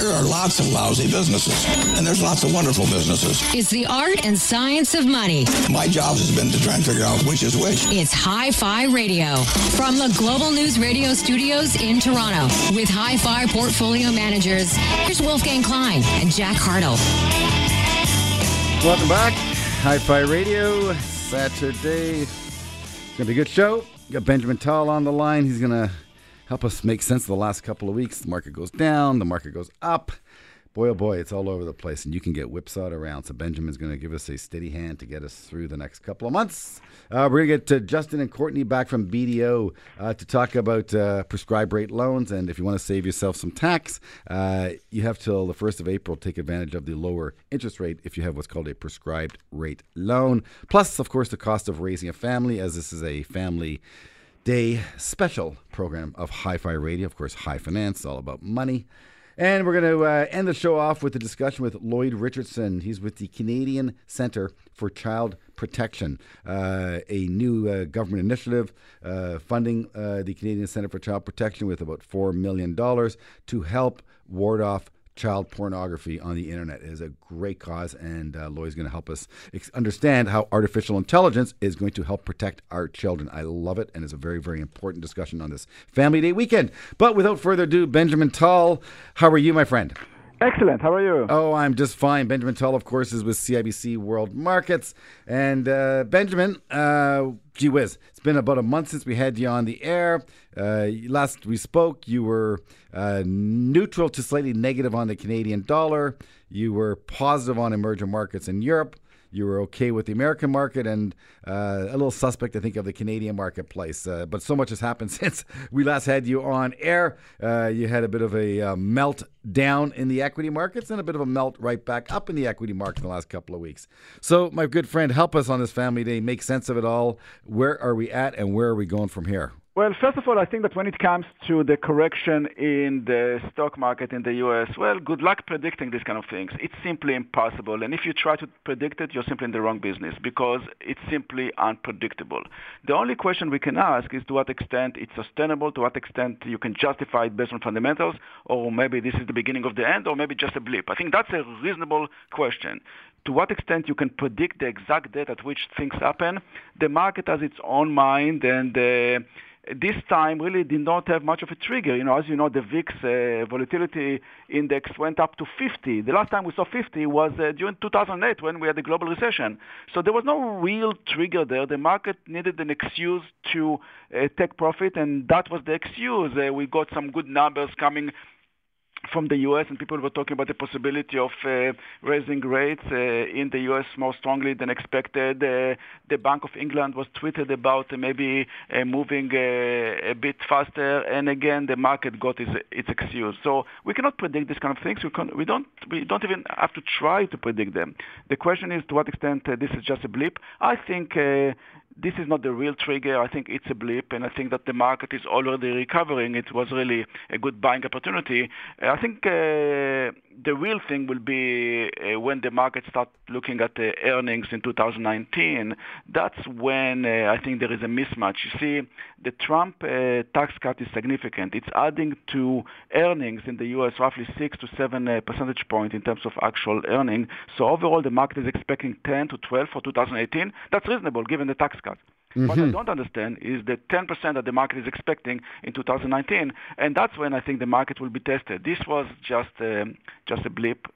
There are lots of lousy businesses, and there's lots of wonderful businesses. It's the art and science of money. My job has been to try and figure out which is which. It's Hi Fi Radio from the Global News Radio studios in Toronto with Hi Fi portfolio managers. Here's Wolfgang Klein and Jack Hartle. Welcome back. Hi Fi Radio, Saturday. It's going to be a good show. got Benjamin Tal on the line. He's going to help us make sense of the last couple of weeks. The market goes down, the market goes up. Boy, oh boy, it's all over the place, and you can get whipsawed around. So Benjamin's going to give us a steady hand to get us through the next couple of months. Uh, we're going to get to Justin and Courtney back from BDO uh, to talk about uh, prescribed rate loans. And if you want to save yourself some tax, uh, you have till the 1st of April to take advantage of the lower interest rate if you have what's called a prescribed rate loan. Plus, of course, the cost of raising a family, as this is a family day special program of Hi Fi Radio. Of course, High Finance, all about money. And we're going to uh, end the show off with a discussion with Lloyd Richardson. He's with the Canadian Centre for Child Protection, uh, a new uh, government initiative uh, funding uh, the Canadian Centre for Child Protection with about $4 million to help ward off child pornography on the internet. It is a great cause, and uh, Lloyd's going to help us ex- understand how artificial intelligence is going to help protect our children. I love it, and it's a very, very important discussion on this Family Day weekend. But without further ado, Benjamin Tal, how are you, my friend? Excellent. How are you? Oh, I'm just fine. Benjamin Tal, of course, is with CIBC World Markets. And uh, Benjamin, uh, gee whiz, it's been about a month since we had you on the air. Uh, last we spoke, you were uh, neutral to slightly negative on the Canadian dollar. You were positive on emerging markets in Europe you were okay with the American market and uh, a little suspect, I think, of the Canadian marketplace. Uh, but so much has happened since we last had you on air. Uh, you had a bit of a uh, melt down in the equity markets and a bit of a melt right back up in the equity market in the last couple of weeks. So, my good friend, help us on this family day, make sense of it all. Where are we at and where are we going from here? Well, first of all, I think that when it comes to the correction in the stock market in the U.S., well, good luck predicting these kind of things. It's simply impossible. And if you try to predict it, you're simply in the wrong business because it's simply unpredictable. The only question we can ask is to what extent it's sustainable, to what extent you can justify it based on fundamentals, or maybe this is the beginning of the end, or maybe just a blip. I think that's a reasonable question to what extent you can predict the exact date at which things happen. The market has its own mind, and uh, this time really did not have much of a trigger. You know, as you know, the VIX uh, volatility index went up to 50. The last time we saw 50 was uh, during 2008 when we had the global recession. So there was no real trigger there. The market needed an excuse to uh, take profit, and that was the excuse. Uh, we got some good numbers coming from the U.S. and people were talking about the possibility of uh, raising rates uh, in the U.S. more strongly than expected. Uh, the Bank of England was tweeted about maybe uh, moving uh, a bit faster, and again the market got its, its excuse. So we cannot predict these kind of things. We, can, we don't we don't even have to try to predict them. The question is to what extent uh, this is just a blip. I think this is not the real trigger. I think it's a blip, and I think that the market is already recovering. It was really a good buying opportunity. I think uh, the real thing will be uh, when the market starts looking at the earnings in 2019. That's when uh, I think there is a mismatch. You see, the Trump uh, tax cut is significant. It's adding to earnings in the U.S. roughly six to seven uh, percentage point in terms of actual earning. So overall, the market is expecting 10 to 12 for 2018. That's reasonable given the tax cut. Mm-hmm. What I don't understand is the 10% that the market is expecting in 2019, and that's when I think the market will be tested. This was just um, just a blip.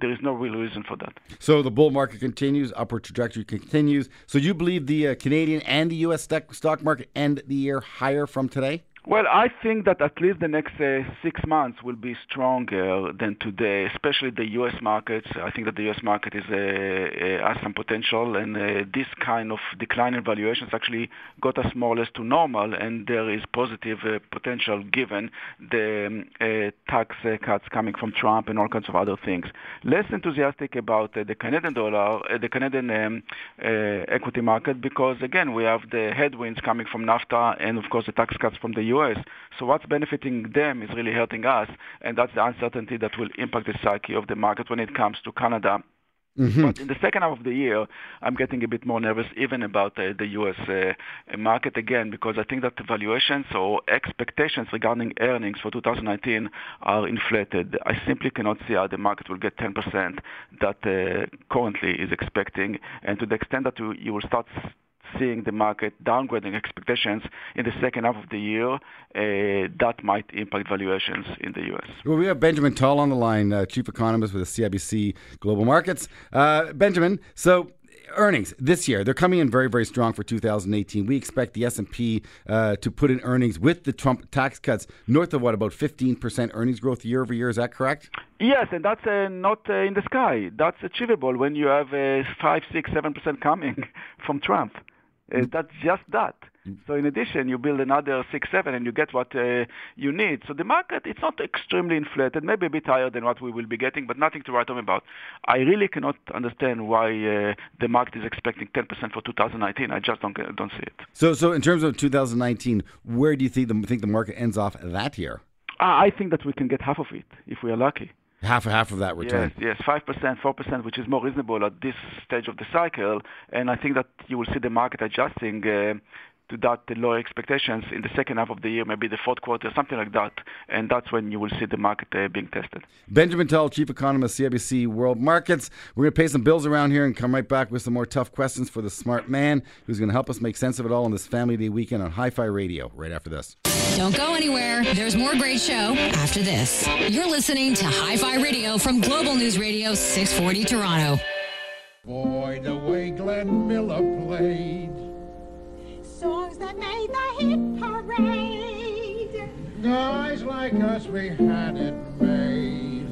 There is no real reason for that. So the bull market continues, upward trajectory continues. So you believe the uh, Canadian and the U.S. stock market end the year higher from today? Well, I think that at least the next uh, six months will be stronger than today, especially the U.S. markets. I think that the U.S. market is uh, uh, has some potential, and uh, this kind of decline in valuations actually got us more or less to normal, and there is positive uh, potential given the um, uh, tax cuts coming from Trump and all kinds of other things. Less enthusiastic about the Canadian dollar, the Canadian um, equity market, because again we have the headwinds coming from NAFTA and of course the tax cuts from the U.S. US. So what's benefiting them is really hurting us, and that's the uncertainty that will impact the psyche of the market when it comes to Canada Mm-hmm. But in the second half of the year, I'm getting a bit more nervous even about uh, the U.S. Uh, market again because I think that the valuations or expectations regarding earnings for 2019 are inflated. I simply cannot see how the market will get 10% that uh, currently is expecting, and to the extent that you, you will start seeing the market downgrading expectations in the second half of the year, uh, that might impact valuations in the U.S. Well, we have Benjamin Tal on the line, uh, chief economist with the CIBC Global Markets. Uh, Benjamin, so earnings this year they're coming in very very strong for 2018 we expect the s&p uh, to put in earnings with the trump tax cuts north of what about 15% earnings growth year over year is that correct yes and that's uh, not uh, in the sky that's achievable when you have uh, 5 6 7% coming from trump uh, that's just that. So in addition, you build another six, seven, and you get what uh, you need. So the market, it's not extremely inflated, maybe a bit higher than what we will be getting, but nothing to write home about. I really cannot understand why uh, the market is expecting 10% for 2019. I just don't don't see it. So, so in terms of 2019, where do you think the, think the market ends off that year? I think that we can get half of it if we are lucky. Half half of that return. Yes, yes, five percent, four percent, which is more reasonable at this stage of the cycle, and I think that you will see the market adjusting uh, to that lower expectations in the second half of the year, maybe the fourth quarter, something like that, and that's when you will see the market uh, being tested. Benjamin Tal, Chief Economist, CIBC World Markets. We're going to pay some bills around here and come right back with some more tough questions for the smart man who's going to help us make sense of it all on this Family Day weekend on Hi Fi Radio. Right after this. Don't go anywhere. There's more great show after this. You're listening to Hi Fi Radio from Global News Radio 640 Toronto. Boy, the way Glenn Miller played songs that made the hit parade. Guys like us, we had it made.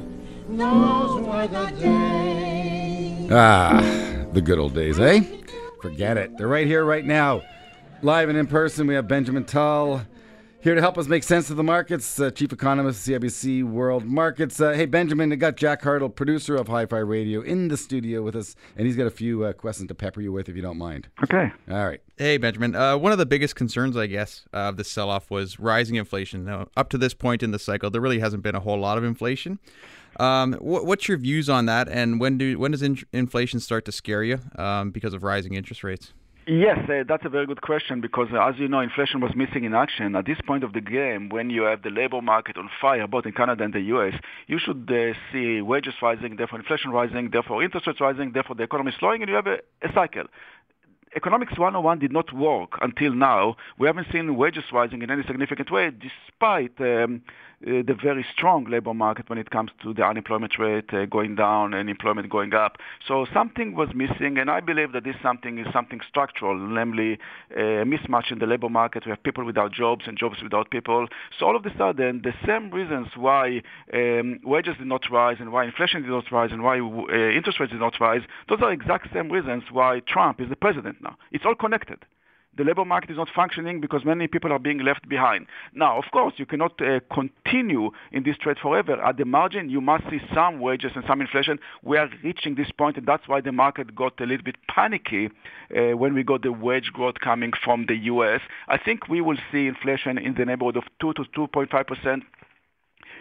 Those were the days. Ah, the good old days, eh? Forget it. They're right here, right now. Live and in person, we have Benjamin Tal here to help us make sense of the markets, uh, chief economist, of CIBC World Markets. Uh, hey, Benjamin, I got Jack Hartle, producer of Hi Fi Radio, in the studio with us, and he's got a few uh, questions to pepper you with if you don't mind. Okay. All right. Hey, Benjamin. Uh, one of the biggest concerns, I guess, of this sell off was rising inflation. Now, up to this point in the cycle, there really hasn't been a whole lot of inflation. Um, wh- what's your views on that, and when do when does in- inflation start to scare you um, because of rising interest rates? Yes, uh, that's a very good question because, uh, as you know, inflation was missing in action. At this point of the game, when you have the labor market on fire, both in Canada and the U.S., you should uh, see wages rising, therefore inflation rising, therefore interest rates rising, therefore the economy slowing, and you have a, a cycle. Economics 101 did not work until now. We haven't seen wages rising in any significant way, despite um, the very strong labor market when it comes to the unemployment rate uh, going down and employment going up. So something was missing, and I believe that this something is something structural, namely a uh, mismatch in the labor market. We have people without jobs and jobs without people. So all of a sudden, the same reasons why um, wages did not rise and why inflation did not rise and why uh, interest rates did not rise, those are exact same reasons why Trump is the president now. It's all connected the labor market is not functioning because many people are being left behind. Now, of course, you cannot uh, continue in this trade forever. At the margin, you must see some wages and some inflation. We are reaching this point, and that's why the market got a little bit panicky uh, when we got the wage growth coming from the U.S. I think we will see inflation in the neighborhood of 2 to 2.5 percent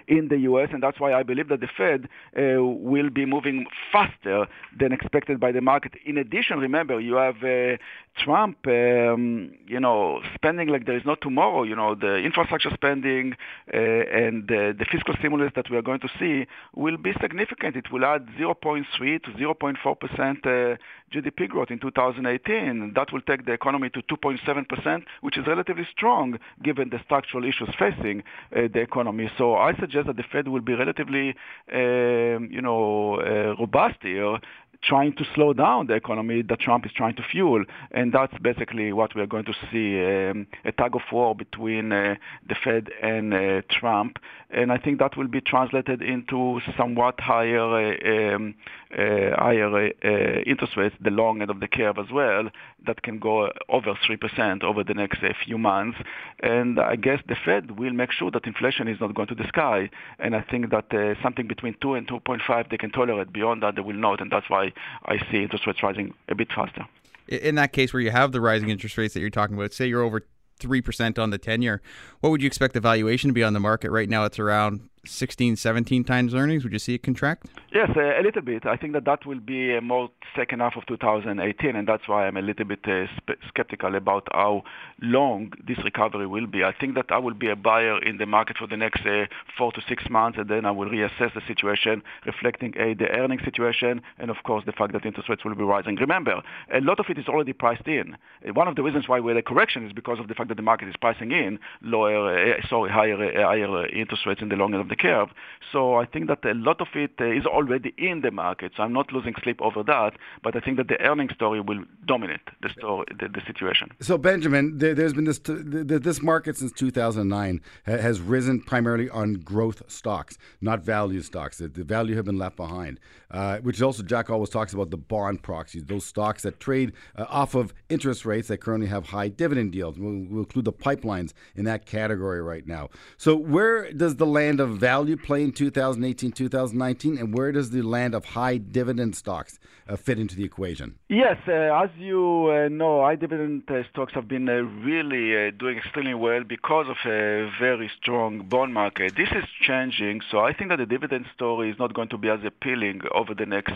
in the U.S., and that's why I believe that the Fed uh, will be moving faster than expected by the market. In addition, remember, you have uh, Trump, um, you know, spending like there is no tomorrow. You know, the infrastructure spending uh, and the fiscal stimulus that we are going to see will be significant. It will add 0.3 to 0.4 percent uh, GDP growth in 2018. That will take the economy to 2.7 percent, which is relatively strong given the structural issues facing uh, the economy. So I suggest that the Fed will be relatively, um, you know, uh, robust here trying to slow down the economy that Trump is trying to fuel. And that's basically what we are going to see, um, a tug of war between uh, the Fed and uh, Trump. And I think that will be translated into somewhat higher, uh, um, uh, higher uh, interest rates, the long end of the curve as well, that can go over 3% over the next uh, few months. And I guess the Fed will make sure that inflation is not going to the sky. And I think that something between 2 and 2.5 they can tolerate. Beyond that, they will not. And that's why I see interest rates rising a bit faster. In that case, where you have the rising interest rates that you're talking about, say you're over three percent on the ten year, what would you expect the valuation to be on the market right now? It's around 16, 17 times earnings. Would you see it contract? Yes, uh, a little bit. I think that that will be uh, more second half of 2018, and that's why I'm a little bit uh, sp- skeptical about how long this recovery will be. I think that I will be a buyer in the market for the next uh, four to six months, and then I will reassess the situation, reflecting a the earning situation, and of course the fact that interest rates will be rising. Remember, a lot of it is already priced in. Uh, One of the reasons why we're a correction is because of the fact that the market is pricing in lower, uh, sorry, higher, uh, higher interest rates in the long end of the curve. So I think that a lot of it uh, is already in the market. So I'm not losing sleep over that, but I think that the earnings story will dominate the story, the, the situation. So Benjamin, there, there's been this th- th- this market since 2009 has risen primarily on growth stocks, not value stocks. The, the value have been left behind, uh, which also Jack always talks about the bond proxies, those stocks that trade uh, off of interest rates that currently have high dividend yields. We'll, we'll include the pipelines in that category right now. So where does the land of value play in 2018, 2019, and where does the land of high dividend stocks uh, fit into the equation? Yes, uh, as you uh, know, high dividend uh, stocks have been uh, really uh, doing extremely well because of a very strong bond market. This is changing, so I think that the dividend story is not going to be as appealing over the next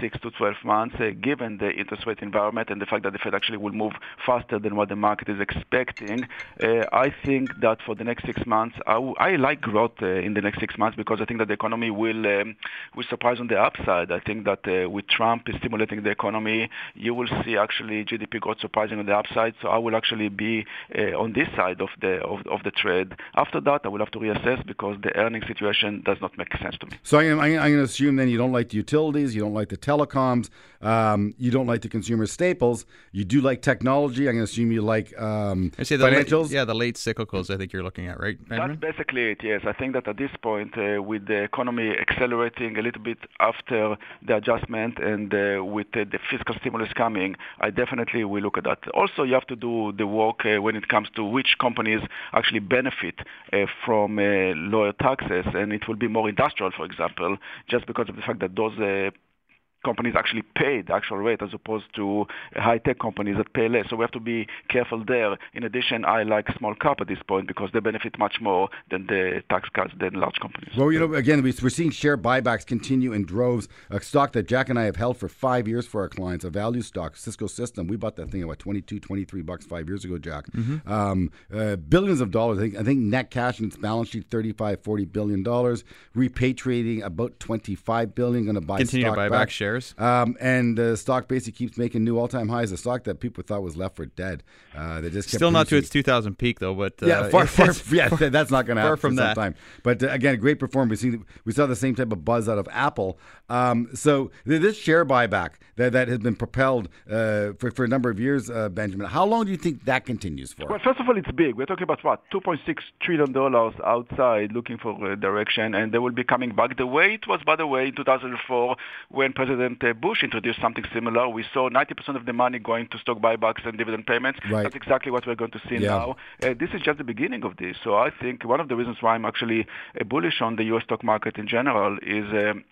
six to 12 months, given the interest rate environment and the fact that the Fed actually will move faster than what the market is expecting. I think that for the next six months, I, w- I like growth uh, in the next six months because I think that the economy will um, will surprise on the upside. I think that uh, with Trump stimulating the economy, you will see actually GDP growth surprising on the upside. So I will actually be uh, on this side of the of, of the trade. After that, I will have to reassess because the earning situation does not make sense to me. So I'm, I'm, I'm going to assume then you don't like the utilities, you don't like the telecoms, um, you don't like the consumer staples. You do like technology. I'm going to assume you like um, I say the financials. Late, yeah, the late cyclicals. I think you're looking at right. That's basically it, yes. I think that at this point, uh, with the economy accelerating a little bit after the adjustment and uh, with uh, the fiscal stimulus coming, I definitely will look at that. Also, you have to do the work uh, when it comes to which companies actually benefit uh, from uh, lower taxes, and it will be more industrial, for example, just because of the fact that those uh, companies actually pay the actual rate as opposed to high-tech companies that pay less. So we have to be careful there. In addition, I like small cap at this point because they benefit much more than the tax cuts than large companies. Well, you know, again, we- we're seeing share buybacks continue in droves. A stock that Jack and I have held for five years for our clients, a value stock, Cisco System. We bought that thing at what 22, 23 bucks five years ago, Jack. Um, uh, billions of dollars. I think, I think net cash in its balance sheet 35, 40 billion dollars. Repatriating about 25 billion. Going to buy Continue to stock buy back shares. Um, and the stock basically keeps making new all-time highs. A stock that people thought was left for dead. Uh, they just kept Still not to its 2000 peak though, but uh, yeah, far, far, it's- yeah, th- that's not going to happen from for some that. time. But uh, again, great performance. We, see, we saw the same type of buzz out of Apple. Um, so th- this share buyback that, that has been propelled uh, for, for a number of years, uh, Benjamin. How long do you think that continues for? Well, first of all, it's big. We're talking about what? 2.6 trillion dollars outside looking for a direction, and they will be coming back the way it was, by the way, in 2004 when President uh, Bush introduced something similar. We saw 90% of the money going to stock buybacks and dividend payments. Right. That's exactly what we're going to see Yeah. now. Uh, this is just the beginning of this. So I think one of the reasons why I'm actually uh, bullish on the U.S. stock market in general is. Um,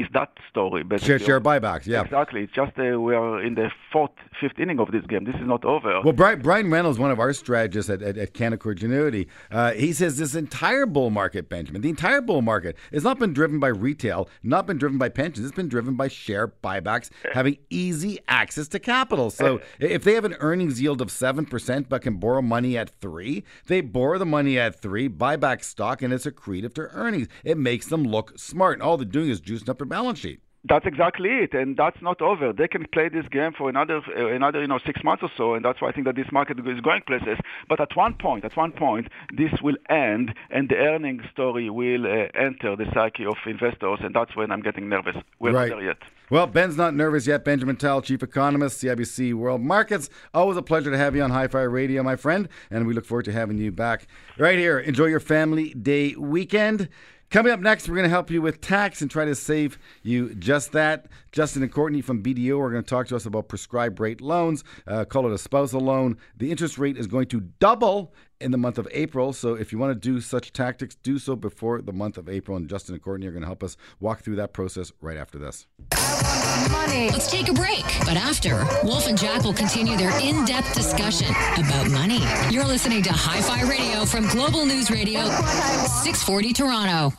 is that story basically? Share, share buybacks, yeah. Exactly. It's just uh, we are in the fourth, fifth inning of this game. This is not over. Well, Brian, Brian Reynolds, one of our strategists at, at, at Canaccord Genuity, uh, he says this entire bull market, Benjamin, the entire bull market has not been driven by retail, not been driven by pensions. It's been driven by share buybacks having easy access to capital. So if they have an earnings yield of 7% but can borrow money at 3 they borrow the money at 3 buy back stock, and it's accretive to earnings. It makes them look smart. And all they're doing is juicing up their balance sheet. That's exactly it, and that's not over. They can play this game for another, uh, another, you know, six months or so, and that's why I think that this market is going places. But at one point, at one point, this will end, and the earnings story will uh, enter the psyche of investors, and that's when I'm getting nervous. We're Right. not there yet. Well, Ben's not nervous yet. Benjamin Tal, Chief Economist, CIBC World Markets. Always a pleasure to have you on Hi Fi Radio, my friend, and we look forward to having you back right here. Enjoy your Family Day weekend. Coming up next, we're going to help you with tax and try to save you just that. Justin and Courtney from BDO are going to talk to us about prescribed rate loans. Uh, call it a spousal loan. The interest rate is going to double in the month of April. So if you want to do such tactics, do so before the month of April. And Justin and Courtney are going to help us walk through that process right after this. Let's take a break. But after, Wolf and Jack will continue their in depth discussion about money. You're listening to Hi Fi Radio from Global News Radio, 640 Toronto.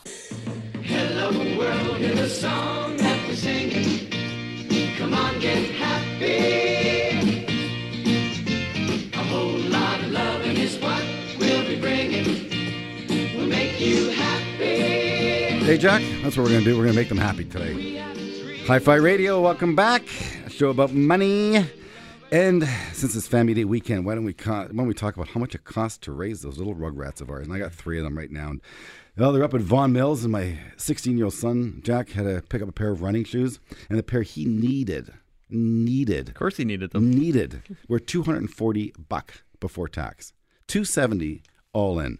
Hello world, happy. A whole lot of loving is what we'll be bringing. We'll make you happy. Hey, Jack, that's what we're going to do. We're going to make them happy today. Hi Fi Radio, welcome back. A show about money. And since it's Family Day weekend, why don't we co- why don't we talk about how much it costs to raise those little rugrats of ours? And I got three of them right now. And well, they're up at Vaughan Mills, and my 16 year old son Jack had to pick up a pair of running shoes, and the pair he needed, needed, Of course, he needed them. needed. Were 240 buck before tax. 270 all in.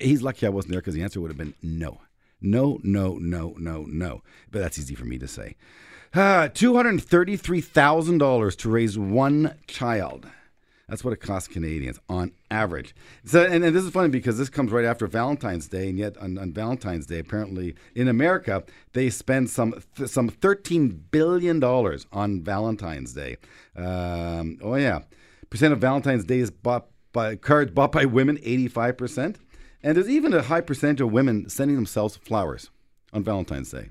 He's lucky i wasn't there because the answer would have been no. No no no no no. But that's easy for me to say. Uh, $233000 to raise one child that's what it costs Canadians on average. So, and, and this is funny because this comes right after Valentine's Day, and yet on, on Valentine's Day, apparently in America, they spend some th- some thirteen billion dollars on Valentine's Day. Um, oh yeah, percent of Valentine's Day is bought by cards bought by women, eighty five percent, and there's even a high percentage of women sending themselves flowers on Valentine's Day.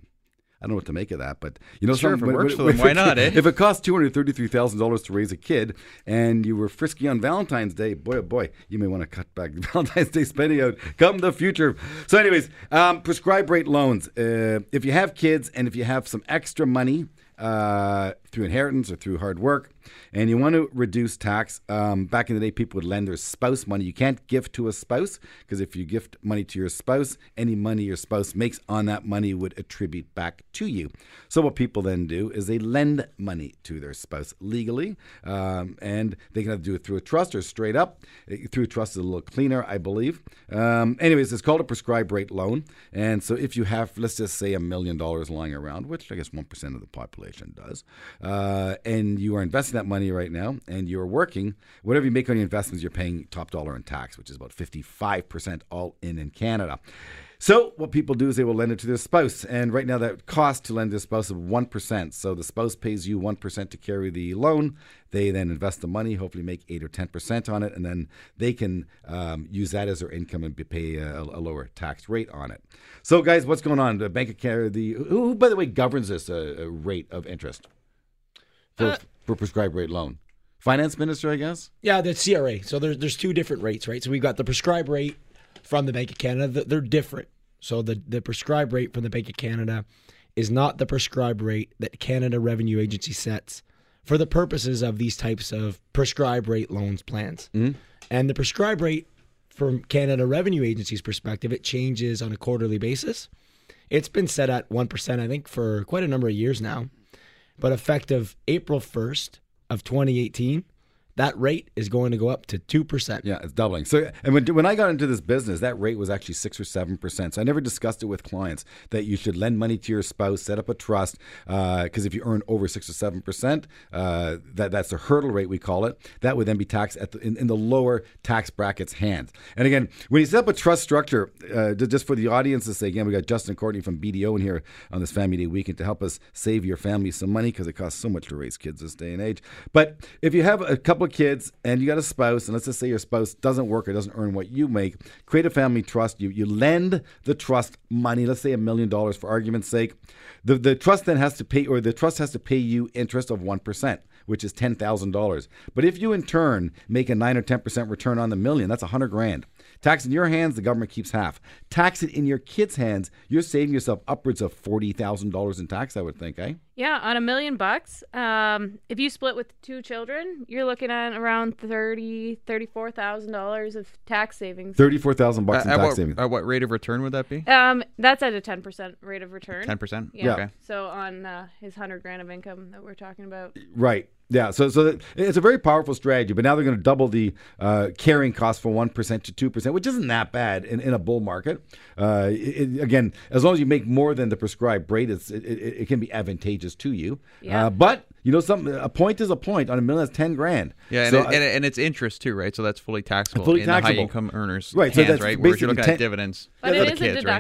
I don't know what to make of that, but you know, Sure, some- if it works for them, why not, eh? If it costs two hundred thirty-three thousand dollars to raise a kid, and you were frisky on Valentine's Day, boy oh boy, you may want to cut back Valentine's Day spending out. Come the future. So, anyways, um, prescribe rate loans. Uh, if you have kids and if you have some extra money uh, through inheritance or through hard work, and you want to reduce tax, um, back in the day, people would lend their spouse money. You can't gift to a spouse because if you gift money to your spouse, any money your spouse makes on that money would attribute back to you. So what people then do is they lend money to their spouse legally, um, and they can either do it through a trust or straight up. Uh, Through a trust is a little cleaner, I believe. Um, anyways, it's called a prescribed rate loan, and so if you have, let's just say, a million dollars lying around, which I guess one percent of the population does, uh, and you are investing that money right now, and you're working, whatever you make on your investments, you're paying top dollar in tax, which is about fifty-five percent all in in Canada. So what people do is they will lend it to their spouse, and right now that cost to lend their spouse is one percent. So the spouse pays you one percent to carry the loan. They then invest the money, hopefully make eight or ten percent on it, and then they can um, use that as their income and pay a, a lower tax rate on it. So guys, what's going on? The Bank of Canada, the who, by the way, governs this uh, uh, rate of interest for, for prescribed rate loan? Finance minister, I guess. Yeah, the CRA. So there's there's two different rates, right? So we've got the prescribed rate from the Bank of Canada. They're different. So the the prescribed rate from the Bank of Canada is not the prescribed rate that Canada Revenue Agency sets for the purposes of these types of prescribed rate loans plans. Mm-hmm. And the prescribed rate from Canada Revenue Agency's perspective, it changes on a quarterly basis. It's been set at 1%, I think, for quite a number of years now. But effective April 1st of 2018, that rate is going to go up to 2%. Yeah, it's doubling. So, and when, when I got into this business, that rate was actually six or seven percent. So I never discussed it with clients that you should lend money to your spouse, set up a trust, because if you earn over six or seven percent, uh, that that's the hurdle rate we call it. That would then be taxed at the, in, in the lower tax bracket's hands. And again, when you set up a trust structure, uh, just for the audience to say again, we got Justin Courtney from BDO in here on this Family Day weekend to help us save your family some money because it costs so much to raise kids this day and age. But if you have a couple of kids and you got a spouse, and let's just say your spouse doesn't work or doesn't earn what you make, create a family trust. You you lend the trust money, let's say a million dollars for argument's sake. The the trust then has to pay or the trust has to pay you interest of one percent which is ten thousand dollars. But if you in turn make a nine or ten percent return on the million, that's a hundred grand. Tax in your hands, the government keeps half. Tax it in your kids' hands, you're saving yourself upwards of forty thousand dollars in tax. I would think, eh? Yeah, on a million bucks. Um, if you split with two children, you're looking at around thirty, thirty-four thousand dollars of tax savings. Thirty-four thousand bucks Uh, in tax what, savings. at what rate of return would that be? Um, that's at a ten percent rate of return. 10%? Yeah. Okay. So on uh, his hundred grand of income that we're talking about. Right. Yeah, so so it's a very powerful strategy, but now they're going to double the uh, carrying cost from one percent to two percent, which isn't that bad in, in a bull market. Uh, it, it- again, as long as you make more than the prescribed rate, it's, it, it, it can be advantageous to you. Yeah. Uh, but you know, something a point is a point on a million. That's ten grand. Yeah, and, So it, and, and it's interest too, right? So that's fully taxable Fully in the taxable. high income earners Right, so that's right? Whereas you're basically looking 10 at dividends. But for it the is kids, a right?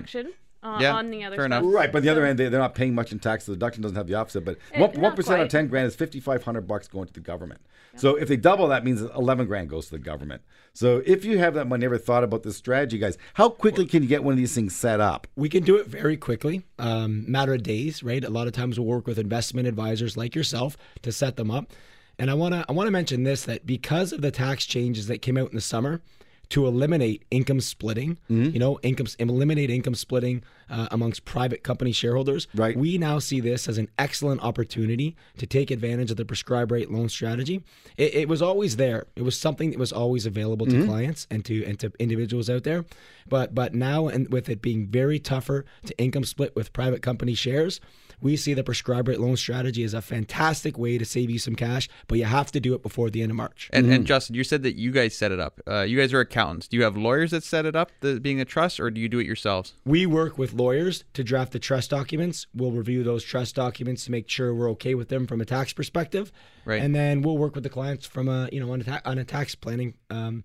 Deduction on, Yeah, on the other fair stuff. enough. Right, but the other So- end, they, they're not paying much in tax. The deduction doesn't have the opposite. But one not one percent on ten grand is fifty five hundred bucks going to the government. So if they double, that means eleven grand goes to the government. So if you have that money, never thought about this strategy, guys. How quickly can you get one of these things set up? We can do it very quickly, um, matter of days, right? A lot of times we'll work with investment advisors like yourself to set them up. And I want to I want to mention this that because of the tax changes that came out in the summer to eliminate income splitting, you know, income eliminate income splitting uh, amongst private company shareholders. Right. We now see this as an excellent opportunity to take advantage of the prescribed rate loan strategy. It, it was always there. It was something that was always available to clients and to and to individuals out there. But but now and with it being very tougher to income split with private company shares, we see the prescribed rate loan strategy as a fantastic way to save you some cash, but you have to do it before the end of March. And, Mm-hmm. and Justin, you said that you guys set it up. Uh, you guys are accountants. Do you have lawyers that set it up, the, being a trust, or do you do it yourselves? We work with lawyers to draft the trust documents. We'll review those trust documents to make sure we're okay with them from a tax perspective. Right. And then we'll work with the clients from a you know on a, ta- on a tax planning um,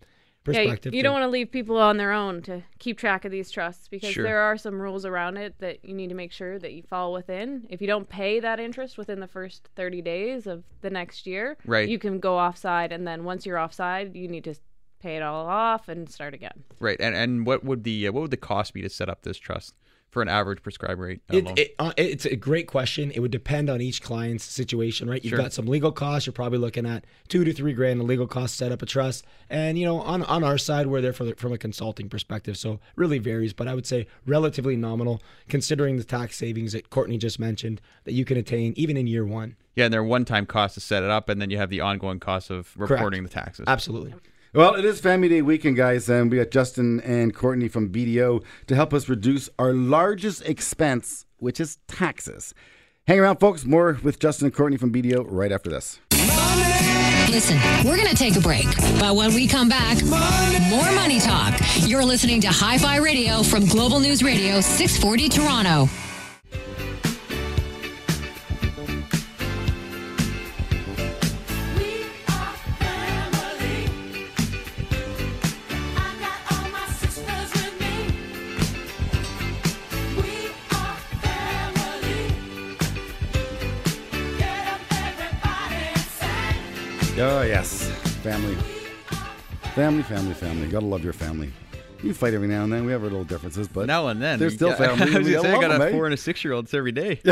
Yeah, you- you don't want to leave people on their own to keep track of these trusts because Sure. there are some rules around it that you need to make sure that you fall within. If you don't pay that interest within the first 30 days of the next year, Right. you can go offside and then once you're offside, you need to pay it all off and start again. Right. And and what would the uh, what would the cost be to set up this trust for an average prescribed rate It, it, uh, it's a great question. It would depend on each client's situation, right? You've Sure. got some legal costs. You're probably looking at two to three grand in legal costs to set up a trust. And you know, on on our side, we're there for the, from a consulting perspective, so it really varies. But I would say relatively nominal, considering the tax savings that Courtney just mentioned that you can attain even in year one. yeah, and there are one-time costs to set it up, and then you have the ongoing costs of reporting the taxes. Absolutely. Well, it is Family Day weekend, guys, and we got Justin and Courtney from BDO to help us reduce our largest expense, which is taxes. Hang around, folks. More with Justin and Courtney from BDO right after this. Listen, we're going to take a break. But when we come back, more money talk. You're listening to Hi Fi Radio from Global News Radio 640 Toronto. Oh, yes. Family. Family, family, family. Gotta love your family. You fight every now and then. We have our little differences, but now and then they're still Yeah, family. I was We gonna say, I got them, a eh? four and a six-year-olds every day.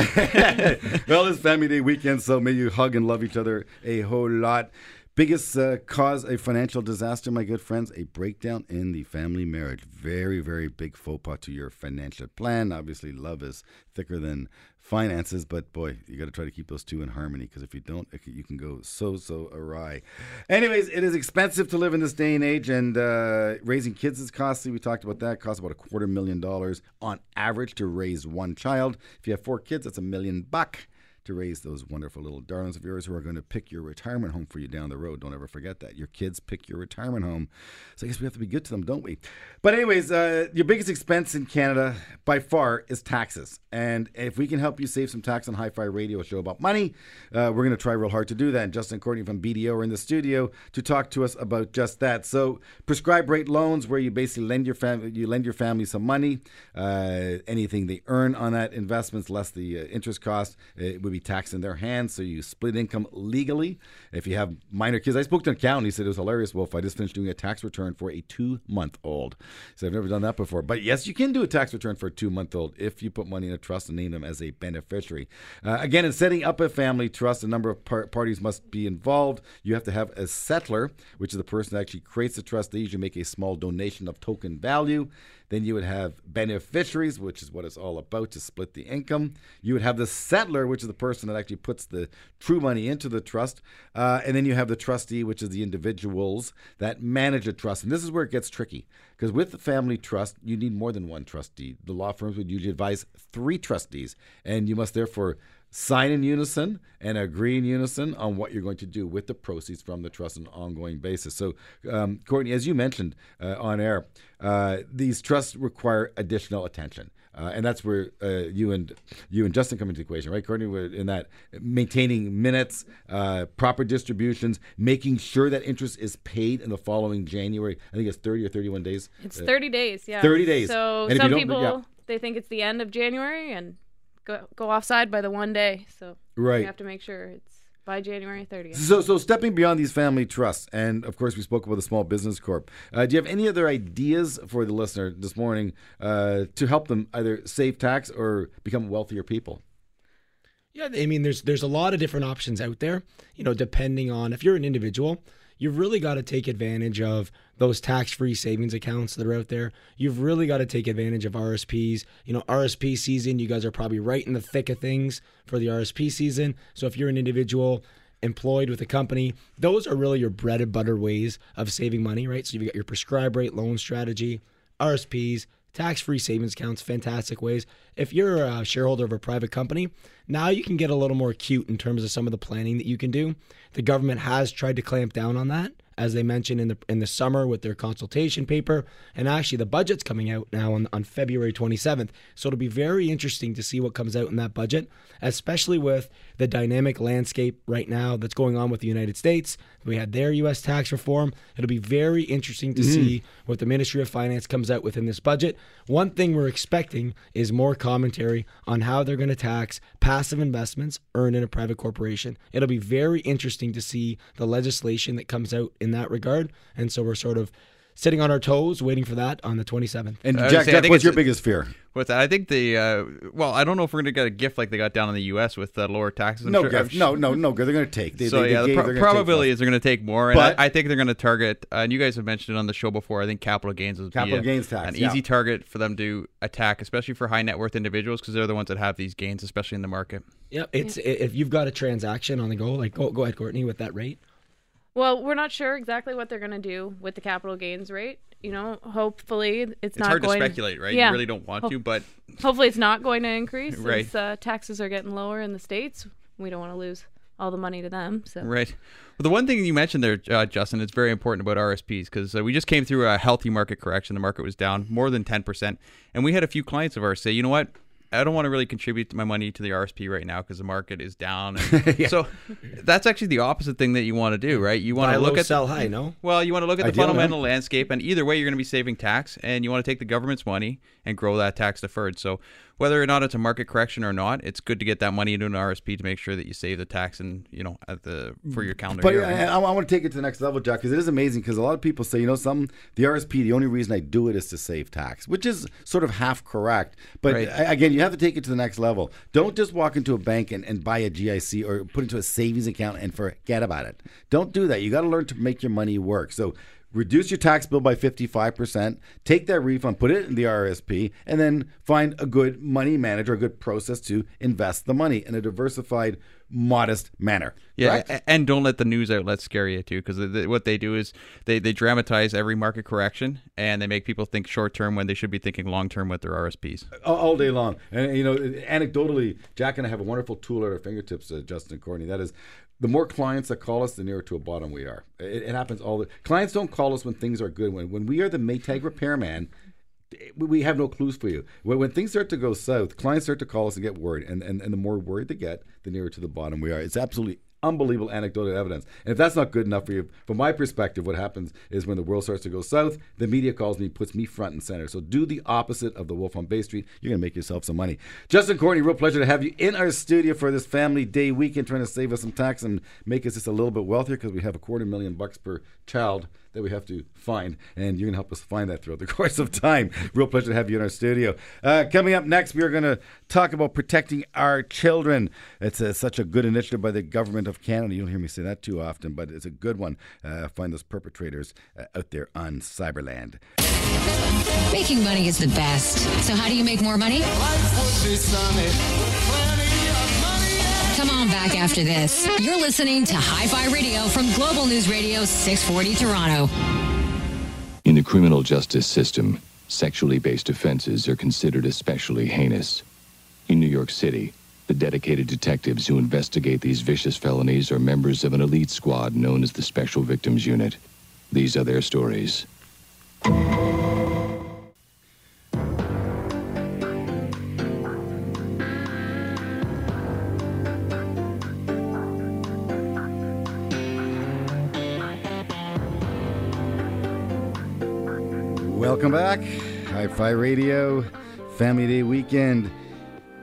well, it's Family Day weekend, so may you hug and love each other a whole lot. Biggest uh, cause a financial disaster, my good friends, a breakdown in the family marriage. Very, very big faux pas to your financial plan. Obviously, love is thicker than finances, but boy, you got to try to keep those two in harmony because if you don't, you can go so, so awry. Anyways, it is expensive to live in this day and age, and uh, raising kids is costly. We talked about that. It costs about a quarter million dollars on average to raise one child. If you have four kids, that's a million buck to raise those wonderful little darlings of yours who are going to pick your retirement home for you down the road. Don't ever forget that. Your kids pick your retirement home. So I guess we have to be good to them, don't we? But, anyways, uh, your biggest expense in Canada by far is taxes. And if we can help you save some tax on Hi Fi Radio, show about money, uh, we're going to try real hard to do that. And Justin Courtney from BDO are in the studio to talk to us about just that. So, prescribed rate loans, where you basically lend your family, you lend your family some money. Uh, anything they earn on that investments less the uh, interest cost, it would be taxed in their hands. So you split income legally. If you have minor kids, I spoke to an accountant. He said it was hilarious. Wolf, I just finished doing a tax return for a two-month-old. So I've never done that before. But yes, you can do a tax return for a two-month-old if you put money in a trust and name them as a beneficiary. Uh, again, in setting up a family trust, a number of par- parties must be involved. You have to have a settlor, which is the person that actually creates the trust. They usually make a small donation of token value. Then you would have beneficiaries, which is what it's all about to split the income. You would have the settlor, which is the person that actually puts the true money into the trust. Uh, and then you have the trustee, which is the individuals that manage a trust. And this is where it gets tricky because with the family trust, you need more than one trustee. The law firms would usually advise three trustees, and you must therefore sign in unison and agree in unison on what you're going to do with the proceeds from the trust on an ongoing basis. So, um, Courtney, as you mentioned uh, on air, uh, these trusts require additional attention. Uh, and that's where uh, you and you and Justin come into the equation, right, Courtney? We're in that maintaining minutes, uh, proper distributions, making sure that interest is paid in the following January. I think it's thirty or thirty-one days. It's Uh, 30 days, yeah. 30 days. So And some people yeah. they think it's the end of January and go go offside by the one day. So Right. you have to make sure it's by January 30th. So, so stepping beyond these family trusts, and of course, we spoke about the Small Business Corp. Uh, do you have any other ideas for the listener this morning uh, to help them either save tax or become wealthier people? Yeah, I mean, there's there's a lot of different options out there. You know, depending on if you're an individual, you've really got to take advantage of those tax-free savings accounts that are out there. You've really got to take advantage of RSPs. You know, RSP season, you guys are probably right in the thick of things for the RSP season. So if you're an individual employed with a company, those are really your bread and butter ways of saving money, right? So you've got your prescribed rate loan strategy, RSPs, tax free savings accounts, fantastic ways. If you're a shareholder of a private company, now you can get a little more cute in terms of some of the planning that you can do. The government has tried to clamp down on that, as they mentioned in the in the summer with their consultation paper. And actually, the budget's coming out now on, on February 27th. So it'll be very interesting to see what comes out in that budget, especially with the dynamic landscape right now that's going on with the United States. We had their U.S. tax reform. It'll be very interesting to Mhm. see what the Ministry of Finance comes out with in this budget. One thing we're expecting is more commentary on how they're going to tax passive investments earned in a private corporation. It'll be very interesting to see the legislation that comes out in that regard. And so we're sort of sitting on our toes waiting for that on the 27th. And I would Jack, say, I Jack think what's your biggest fear? What's that? I think the uh, well, I don't know if we're going to get a gift like they got down in the U.S. with uh, lower taxes. I'm No sure- gift. I'm No, no, no. They're going to take. They, so they, they yeah, the gave, pro- they're gonna take probability is they're going to take more, and But- I, I think they're going to target. Uh, and you guys have mentioned it on the show before. I think capital gains is Capital be a- gains tax, an yeah. easy target for them to attack, especially for high net worth individuals, because they're the ones that have these gains, especially in the market. Yep. It's if you've got a transaction on the go, like go go ahead, Courtney, with that rate. Well, we're not sure exactly what they're going to do with the capital gains rate. You know, hopefully it's, It's not hard to speculate, right? You really don't want Ho- to, but- hopefully it's not going to increase. Right. Since, uh, taxes are getting lower in the states. We don't want to lose all the money to them. So Right. Well, the one thing you mentioned there, uh, Justin, it's very important about RSPs because uh, we just came through a healthy market correction. The market was down more than 10%. And we had a few clients of ours say, you know what? I don't want to really contribute my money to the RSP right now because the market is down. And So that's actually the opposite thing that you want to do, right? You want Buy to look low, at sell high, no? Well, you want to look at the Ideal, fundamental yeah. landscape, and either way, you're going to be saving tax, and you want to take the government's money and grow that tax deferred. So whether or not it's a market correction or not, it's good to get that money into an RSP to make sure that you save the tax and you know at the for your calendar But year. Uh, I, I, want to take it to the next level, Jack, because it is amazing. Because a lot of people say, you know, some the RSP, the only reason I do it is to save tax, which is sort of half correct. But Right. again, you have to take it to the next level. Don't just walk into a bank and, and buy a GIC or put into a savings account and forget about it. Don't do that. You got to learn to make your money work. So. Reduce your tax bill by 55%, take that refund, put it in the RSP, and then find a good money manager, a good process to invest the money in a diversified, modest manner. Yeah, Correct? and don't let the news outlets scare you too, because what they do is they, they dramatize every market correction and they make people think short term when they should be thinking long term with their RSPs. all, all day long. And you know, anecdotally, Jack and I have a wonderful tool at our fingertips, uh, Justin and Courtney. That is, the more clients that call us, the nearer to a bottom we are. It, it happens all the clients don't call us when things are good. When when we are the Maytag repairman. We- have no clues for you. When, when things start to go south, clients start to call us and get worried, and, and and the more worried they get, the nearer to the bottom we are. It's absolutely unbelievable anecdotal evidence. And if that's not good enough for you, from my perspective, what happens is when the world starts to go south, the media calls me, puts me front and center. So do the opposite of the Wolf on Bay Street. You're going to make yourself some money. Justin Courtney, real pleasure to have you in our studio for this Family Day weekend, trying to save us some tax and make us just a little bit wealthier because we have a quarter million bucks per child that we have to find, and you're going to help us find that throughout the course of time. Real pleasure to have you in our studio. Uh, coming up next, we are going to talk about protecting our children. It's uh such a good initiative by the government of Canada. You don't hear me say that too often, but it's a good one. Uh, find those perpetrators uh, out there on Cyberland. Making money is the best. So how do you make more money? Come on back after this. You're listening to Hi-Fi Radio from Global News Radio 640 Toronto. In the criminal justice system, sexually based offenses are considered especially heinous. In New York City, The dedicated detectives who investigate these vicious felonies are members of an elite squad known as the Special Victims Unit. These are their stories. Fi Radio, Family Day weekend. Uh,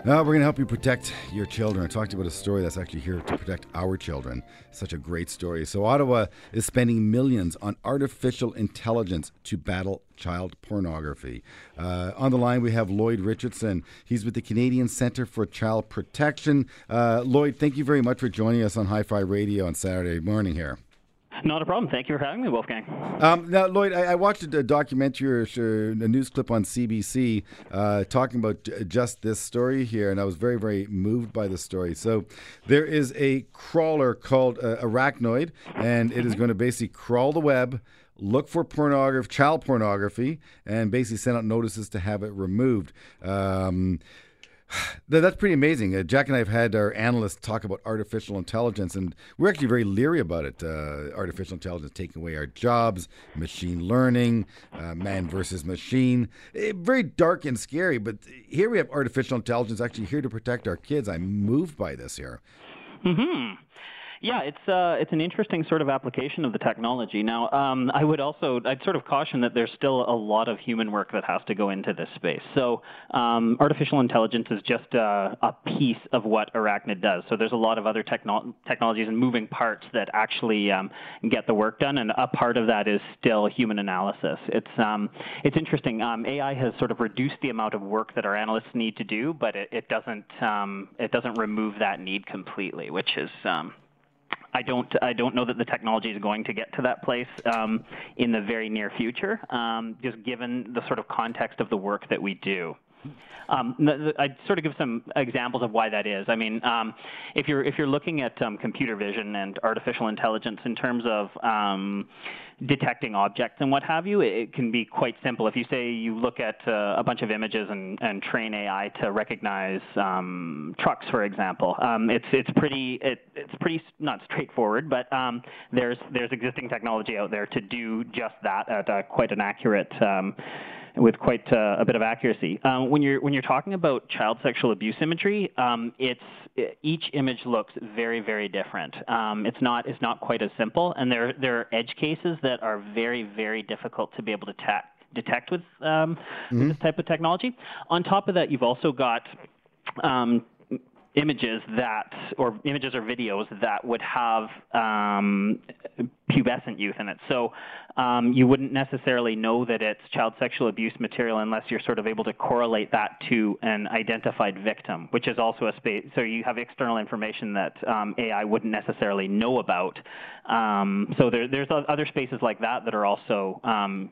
we're going to help you protect your children. I talked about a story that's actually here to protect our children. Such a great story. So, Ottawa is spending millions on artificial intelligence to battle child pornography. Uh, on the line, we have Lloyd Richardson. He's with the Canadian Center for Child Protection. Uh, Lloyd, thank you very much for joining us on Hi Fi Radio on Saturday morning here. Not a problem. Thank you for having me, Wolfgang. Um, now, Lloyd, I, I watched a, documentary or a news clip on CBC uh, talking about just this story here, and I was very, very moved by the story. So, there is a crawler called uh, Arachnoid, and it is going to basically crawl the web. Look for pornography, child pornography, and basically send out notices to have it removed. Um, That's pretty amazing. Uh, Jack and I have had our analysts talk about artificial intelligence, and we're actually very leery about it. Uh, artificial intelligence taking away our jobs, machine learning, uh, man versus machine. Eh, very dark and scary, but here we have artificial intelligence actually here to protect our kids. I'm moved by this here. Hmm. Yeah, it's uh, it's an interesting sort of application of the technology. Now, um, I would also I'd sort of caution that there's still a lot of human work that has to go into this space. So, um, artificial intelligence is just a, a piece of what Arachnid does. So there's a lot of other techno- technologies and moving parts that actually um, get the work done, and a part of that is still human analysis. It's um, it's interesting. Um, AI has sort of reduced the amount of work that our analysts need to do, but it, it doesn't um, it doesn't remove that need completely, which is I don't I don't know that the technology is going to get to that place um, in the very near future, um, just given the sort of context of the work that we do. Um, I'd sort of give some examples of why that is. I mean, um, if you're if you're looking at um, computer vision and artificial intelligence in terms of um, detecting objects and what have you, it, can be quite simple. If you say you look at uh, a bunch of images and, and train AI to recognize um, trucks, for example, um, it's it's pretty it, it's pretty not straightforward, but there's there's existing technology out there to do just that at quite an accurate. With quite uh, a bit of accuracy. Um, when you're when you're talking about child sexual abuse imagery, um, it's each image looks very very different. Um, it's not it's not quite as simple, and there there are edge cases that are very very difficult to be able to ta- detect with, um, with this type of technology. On top of that, you've also got um, images that, or images or videos that would have um, pubescent youth in it. So um, you wouldn't necessarily know that it's child sexual abuse material unless you're sort of able to correlate that to an identified victim, which is also a space. So you have external information that um, AI wouldn't necessarily know about. Um, so there, there's other spaces like that that are also um,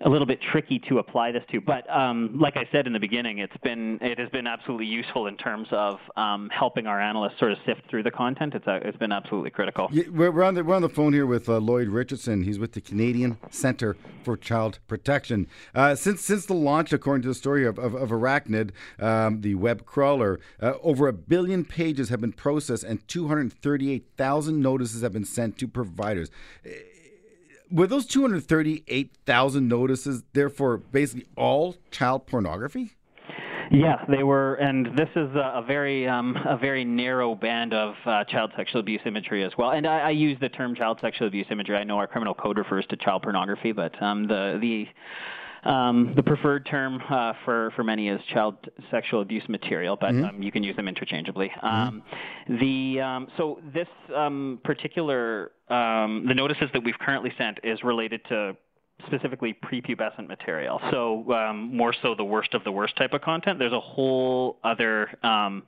a little bit tricky to apply this to. But um, like I said in the beginning, it's been it has been absolutely useful in terms of um, helping our analysts sort of sift through the content. It's a, it's been absolutely critical. Yeah, we're, on the we're on the phone here with uh, Lloyd Richardson. He's with the Canadian Center for Child Protection. Uh, since since the launch, according to the story of of, of Arachnid, um, the web crawler, uh, over a billion pages have been processed and 238,000 notices have been sent to providers. Eh, Were those 238,000 notices therefore basically all child pornography? Yeah, they were, and this is a, a very um, a very narrow band of uh, child sexual abuse imagery as well. And I, I use the term child sexual abuse imagery. I know our criminal code refers to child pornography, but um, the the um, the preferred term uh, for for many is child sexual abuse material, but um, you can use them interchangeably. Um, the um, so this um, particular um, the notices that we've currently sent is related to specifically prepubescent material. So um, more so the worst of the worst type of content. There's a whole other um,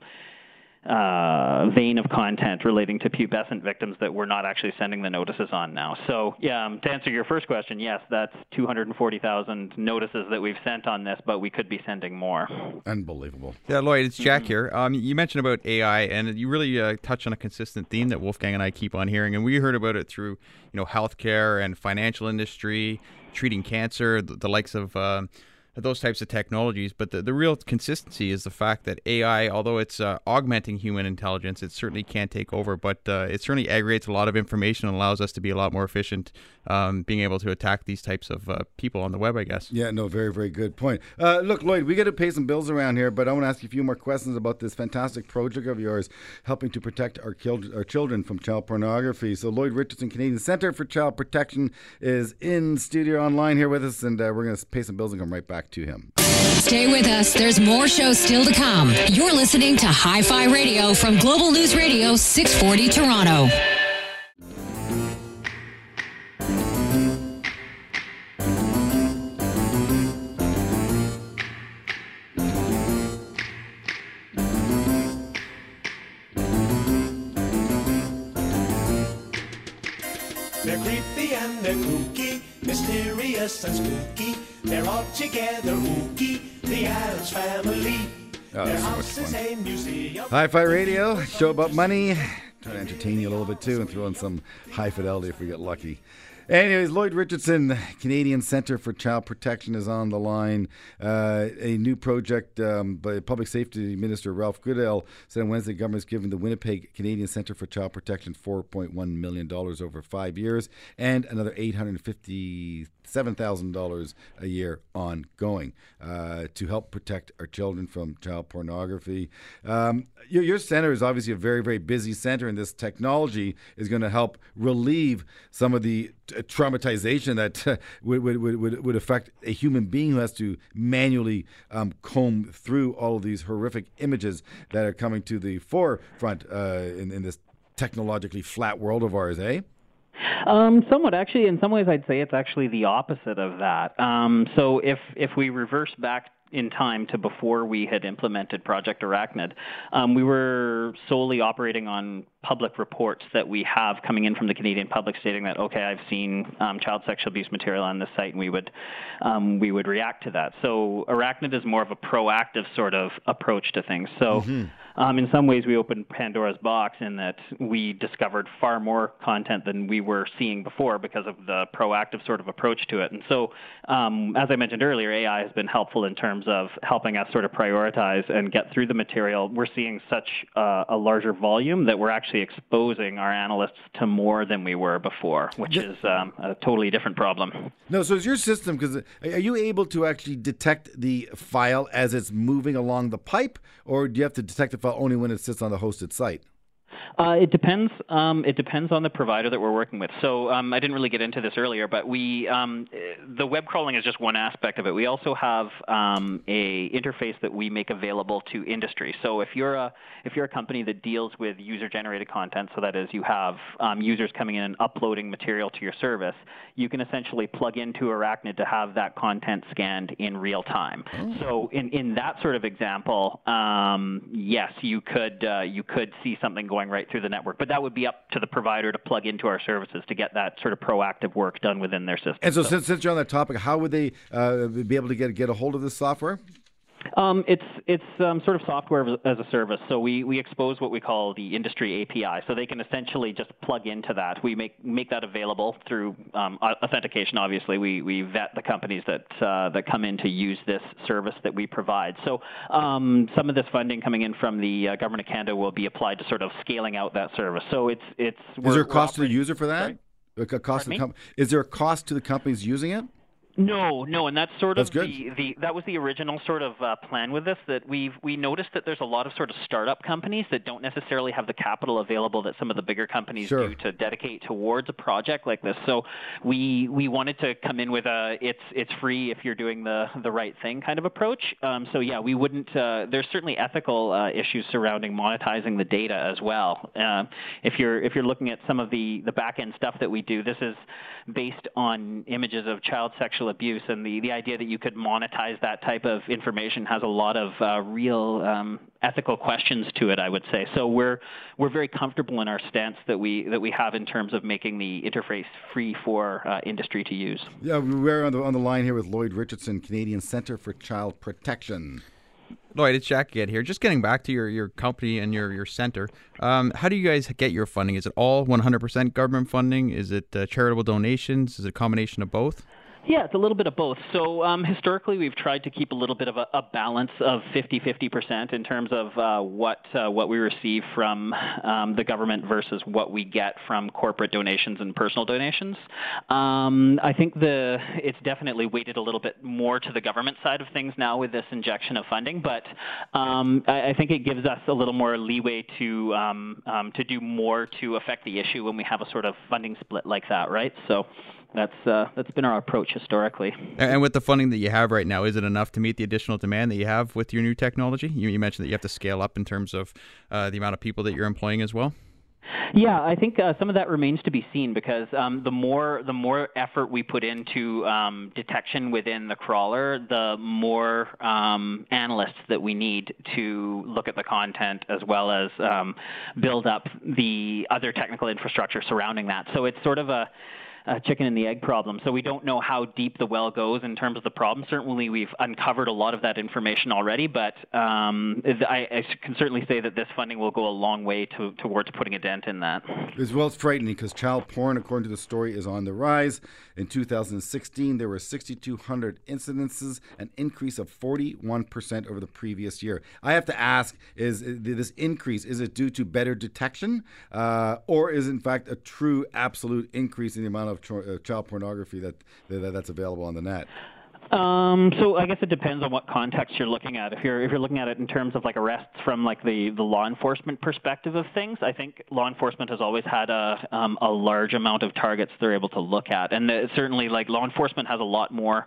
uh, vein of content relating to pubescent victims that we're not actually sending the notices on now. So yeah, um, to answer your first question, yes, that's 240,000 notices that we've sent on this, but we could be sending more. Unbelievable. Yeah, Lloyd, it's Mm-hmm. Jack here. Um, you mentioned about AI, and you really uh, touch on a consistent theme that Wolfgang and I keep on hearing, and we heard about it through, you know, healthcare and financial industry, treating cancer, the, the likes of. Uh, those types of technologies. But the, the real consistency is the fact that AI, although it's uh, augmenting human intelligence, it certainly can't take over. But uh, it certainly aggregates a lot of information and allows us to be a lot more efficient, um, being able to attack these types of uh, people on the web. I guess. Yeah, no, very, very good point. Uh, look, Lloyd, we got to pay some bills around here, but I want to ask you a few more questions about this fantastic project of yours, helping to protect our, kil- our children from child pornography. So, Lloyd Richardson, Canadian Center for Child Protection, is in studio online here with us, and uh, we're going to pay some bills and come right back to him. Stay with us. There's more shows still to come. You're listening to Hi Fi Radio from Global News Radio 640 Toronto. They're creepy and they're kooky, mysterious and spooky. They're all together ooky, the Addams family. Oh, Their that's so much house is fun. a museum. Hi Fi Radio, show about money. Try to entertain you a little bit too and throw in some high fidelity if we get lucky. Anyways, Lloyd Richardson, Canadian Center for Child Protection, is on the line. Uh, a new project um, by Public Safety Minister Ralph Goodale said on Wednesday, government's giving the Winnipeg Canadian Center for Child Protection $4.1 million over five years and another $857,000 a year ongoing uh, to help protect our children from child pornography. Um, your, your center is obviously a very, very busy center, and this technology is going to help relieve some of the t- traumatization that uh, would, would, would, would, would affect a human being who has to manually um, comb through all of these horrific images that are coming to the forefront uh, in, in this technologically flat world of ours, eh? Um, somewhat, actually. In some ways, I'd say it's actually the opposite of that. Um, so if if we reverse back in time to before we had implemented Project Arachnid, um, we were solely operating on public reports that we have coming in from the Canadian public stating that okay, I've seen um, child sexual abuse material on this site, and we would um, we would react to that. So Arachnid is more of a proactive sort of approach to things. So. Um, in some ways, we opened Pandora's box in that we discovered far more content than we were seeing before because of the proactive sort of approach to it. And so, um, as I mentioned earlier, AI has been helpful in terms of helping us sort of prioritize and get through the material. We're seeing such uh, a larger volume that we're actually exposing our analysts to more than we were before, which is um, a totally different problem. No, so is your system because are you able to actually detect the file as it's moving along the pipe, or do you have to detect the file only when it sits on the hosted site? Uh, it depends. Um, it depends on the provider that we're working with. So um, I didn't really get into this earlier, but we um, the web crawling is just one aspect of it. We also have um, a interface that we make available to industry. So if you're a if you're a company that deals with user generated content, so that is you have um, users coming in and uploading material to your service, you can essentially plug into Arachnid to have that content scanned in real time. So in in that sort of example, um, yes, you could uh, you could see something going right through the network, but that would be up to the provider to plug into our services to get that sort of proactive work done within their system. And so, since, since you're on that topic, how would they uh, be able to get get a hold of this software? Um, it's it's um, sort of software as a service. So we, we expose what we call the industry API. So they can essentially just plug into that. We make make that available through um, authentication. Obviously, we, we vet the companies that uh, that come in to use this service that we provide. So um, some of this funding coming in from the uh, government of Canada will be applied to sort of scaling out that service. So it's it's Is there a cost to the user for that? A cost to the com- is there a cost to the companies using it? No, no, and that's sort That's of the, the that was the original sort of uh, plan with this. That we've we noticed that there's a lot of sort of startup companies that don't necessarily have the capital available that some of the bigger companies Sure. do to dedicate towards a project like this. So we we wanted to come in with a it's it's free if you're doing the the right thing kind of approach. Um, so yeah, we wouldn't. Uh, there's certainly ethical uh, issues surrounding monetizing the data as well. Um if you're if you're looking at some of the the back end stuff that we do, this is based on images of child sexual abuse, and the, the idea that you could monetize that type of information has a lot of uh, real um, ethical questions to it. I would say so. We're we're very comfortable in our stance that we that we have in terms of making the interface free for uh, industry to use. Yeah, we're on the on the line here with Lloyd Richardson, Canadian Center for Child Protection. Lloyd, it's Jack again here. Just getting back to your, your company and your, your center. Um, how do you guys get your funding? Is it all 100% government funding? Is it uh, charitable donations? Is it a combination of both? Yeah, it's a little bit of both. So um, historically, we've tried to keep a little bit of a, a balance of 50-50% in terms of uh, what uh, what we receive from um, the government versus what we get from corporate donations and personal donations. Um, I think the it's definitely weighted a little bit more to the government side of things now with this injection of funding, but um, I, I think it gives us a little more leeway to um, um, to do more to affect the issue when we have a sort of funding split like that, right? So that's uh, that's been our approach historically. And with the funding that you have right now, is it enough to meet the additional demand that you have with your new technology? You, you mentioned that you have to scale up in terms of uh, the amount of people that you're employing as well. Yeah, I think uh, some of that remains to be seen because um, the more the more effort we put into um, detection within the crawler, the more um, analysts that we need to look at the content as well as um, build up the other technical infrastructure surrounding that. So it's sort of a uh, chicken and the egg problem. So we don't know how deep the well goes in terms of the problem. Certainly, we've uncovered a lot of that information already, but um, I, I can certainly say that this funding will go a long way to, towards putting a dent in that. As well, it's frightening because child porn, according to the story, is on the rise. In 2016, there were 6,200 incidences, an increase of 41% over the previous year. I have to ask: Is uh, this increase is it due to better detection, uh, or is in fact a true absolute increase in the amount of tro- uh, child pornography that, that that's available on the net? Um, so I guess it depends on what context you're looking at. If you're if you're looking at it in terms of like arrests from like the, the law enforcement perspective of things, I think law enforcement has always had a um, a large amount of targets they're able to look at, and uh, certainly like law enforcement has a lot more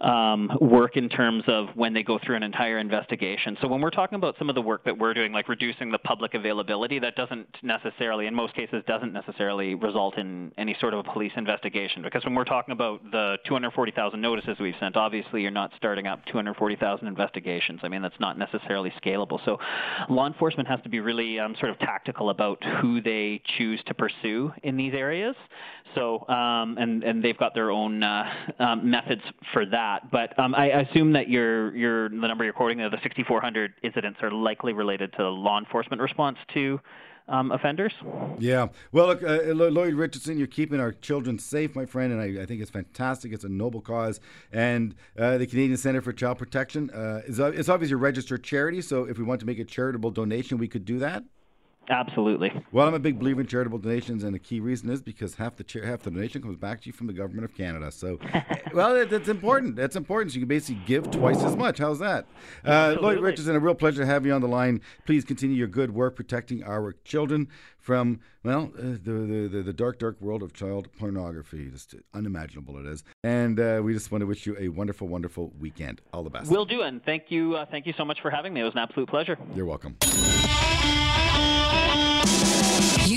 um, work in terms of when they go through an entire investigation. So when we're talking about some of the work that we're doing, like reducing the public availability, that doesn't necessarily, in most cases, doesn't necessarily result in any sort of a police investigation. Because when we're talking about the 240,000 notices we've sent, obviously you're not starting up 240,000 investigations. I mean, that's not necessarily scalable. So law enforcement has to be really um, sort of tactical about who they choose to pursue in these areas. So, um, and and they've got their own uh, um, methods for that. But um, I assume that your your the number you're quoting the 6,400 incidents, are likely related to law enforcement response to um, offenders. Yeah. Well, look, uh, Lloyd Richardson, you're keeping our children safe, my friend, and I, I think it's fantastic. It's a noble cause. And uh, the Canadian Center for Child Protection uh, is uh, it's obviously a registered charity. So if we want to make a charitable donation, we could do that. Absolutely. Well, I'm a big believer in charitable donations, and the key reason is because half the cha- half the donation comes back to you from the government of Canada. So, well, it, it's important. That's important. So you can basically give twice as much. How's that? Uh, Lloyd. Richardson, a real pleasure to have you on the line. Please continue your good work protecting our children from well uh, the, the the the dark dark world of child pornography. Just unimaginable it is. And uh, we just want to wish you a wonderful, wonderful weekend. All the best. Will do, and thank you, uh, thank you so much for having me. It was an absolute pleasure. You're welcome.